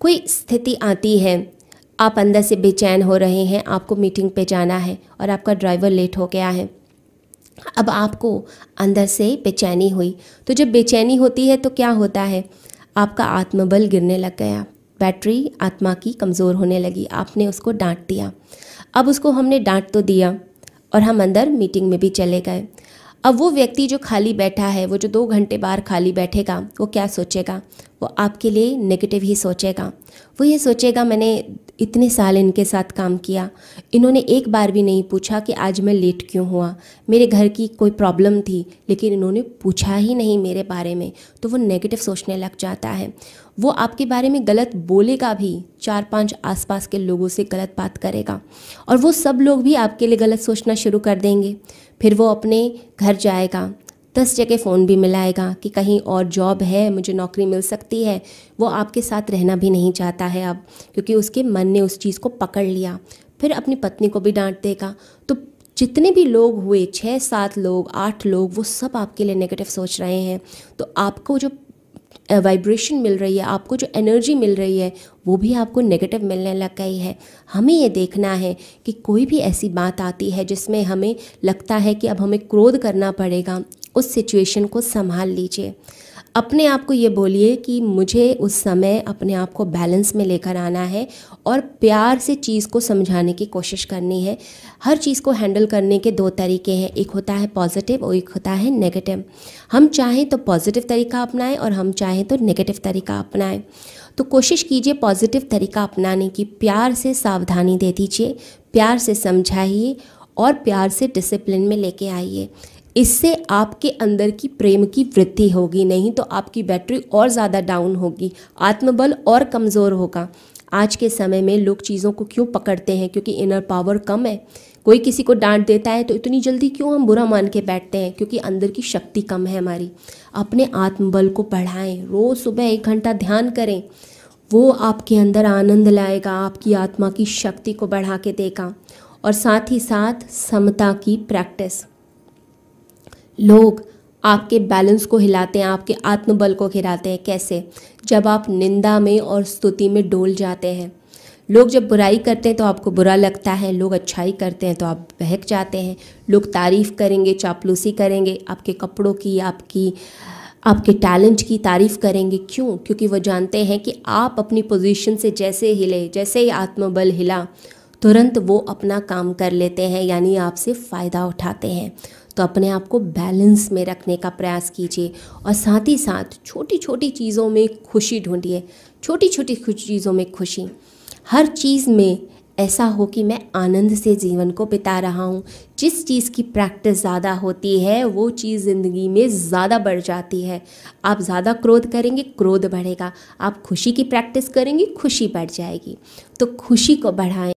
कोई स्थिति आती है, आप अंदर से बेचैन हो रहे हैं, आपको मीटिंग पे जाना है और आपका ड्राइवर लेट हो गया है। अब आपको अंदर से बेचैनी हुई। तो जब बेचैनी होती है तो क्या होता है? आपका आत्मबल गिरने लग गया। बैटरी आत्मा की कमज़ोर होने लगी। आपने उसको डांट दिया। अब उसको हमने डांट तो दिया और हम अंदर मीटिंग में भी चले गए। अब वो व्यक्ति जो खाली बैठा है, वो जो दो घंटे बाहर खाली बैठेगा, वो क्या सोचेगा? वो आपके लिए नेगेटिव ही सोचेगा। वो ये सोचेगा, मैंने इतने साल इनके साथ काम किया। इन्होंने एक बार भी नहीं पूछा कि आज मैं लेट क्यों हुआ। मेरे घर की कोई प्रॉब्लम थी, लेकिन इन्होंने पूछा ही नहीं मेरे बारे में। तो वो नेगेटिव सोचने लग जाता है। वो आपके बारे में गलत बोलेगा भी चार पाँच आसपास के लोगों से गलत बात करेगा। और वो सब लोग भी आपके लिए गलत सोचना शुरू कर देंगे। फिर वो अपने घर जाएगा। दस जगह फ़ोन भी मिलाएगा कि कहीं और जॉब है, मुझे नौकरी मिल सकती है। वो आपके साथ रहना भी नहीं चाहता है अब, क्योंकि उसके मन ने उस चीज़ को पकड़ लिया। फिर अपनी पत्नी को भी डांट देगा। तो जितने भी लोग हुए छः सात लोग, आठ लोग, वो सब आपके लिए नेगेटिव सोच रहे हैं। तो आपको जो वाइब्रेशन मिल रही है, आपको जो एनर्जी मिल रही है, वो भी आपको नेगेटिव मिलने लग गई है। हमें ये देखना है कि कोई भी ऐसी बात आती है जिसमें हमें लगता है कि अब हमें क्रोध करना पड़ेगा, उस सिचुएशन को संभाल लीजिए। अपने आप को ये बोलिए कि मुझे उस समय अपने आप को बैलेंस में लेकर आना है और प्यार से चीज़ को समझाने की कोशिश करनी है। हर चीज़ को हैंडल करने के दो तरीके हैं। एक होता है पॉजिटिव और एक होता है नेगेटिव हम चाहें तो पॉजिटिव तरीका अपनाएँ और हम चाहें तो नेगेटिव तरीका अपनाएँ। तो कोशिश कीजिए पॉजिटिव तरीका अपनाने की। प्यार से सावधानी दे दीजिए, प्यार से समझाइए और प्यार से डिसिप्लिन में लेके आइए। इससे आपके अंदर की प्रेम की वृद्धि होगी, नहीं तो आपकी बैटरी और ज़्यादा डाउन होगी, आत्मबल और कमज़ोर होगा। आज के समय में लोग चीज़ों को क्यों पकड़ते हैं? क्योंकि इनर पावर कम है। कोई किसी को डांट देता है तो इतनी जल्दी क्यों हम बुरा मान के बैठते हैं? क्योंकि अंदर की शक्ति कम है हमारी। अपने आत्मबल को बढ़ाएँ। रोज़ सुबह एक घंटा ध्यान करें। वो आपके अंदर आनंद लाएगा, आपकी आत्मा की शक्ति को बढ़ा के देगा। और साथ ही साथ समता की प्रैक्टिस लोग आपके बैलेंस को हिलाते हैं, आपके आत्मबल को हिलाते हैं। कैसे? जब आप निंदा में और स्तुति में डोल जाते हैं। लोग जब बुराई करते हैं तो आपको बुरा लगता है, लोग अच्छाई करते हैं तो आप बहक जाते हैं। लोग तारीफ़ करेंगे, चापलूसी करेंगे, आपके कपड़ों की, आपकी, आपके टैलेंट की तारीफ़ करेंगे। क्यों? क्योंकि वो जानते हैं कि आप अपनी पोजीशन से जैसे हिले, जैसे ही आत्मबल हिला, तुरंत वो अपना काम कर लेते हैं, यानी आपसे फ़ायदा उठाते हैं। तो अपने आप को बैलेंस में रखने का प्रयास कीजिए और साथ ही साथ छोटी छोटी चीज़ों में खुशी ढूंढिए छोटी छोटी चीज़ों में खुशी। हर चीज़ में ऐसा हो कि मैं आनंद से जीवन को बिता रहा हूँ। जिस चीज़ की प्रैक्टिस ज़्यादा होती है, वो चीज़ ज़िंदगी में ज़्यादा बढ़ जाती है। आप ज़्यादा क्रोध करेंगे, क्रोध बढ़ेगा। आप खुशी की प्रैक्टिस करेंगे, खुशी बढ़ जाएगी। तो खुशी को बढ़ाएँ।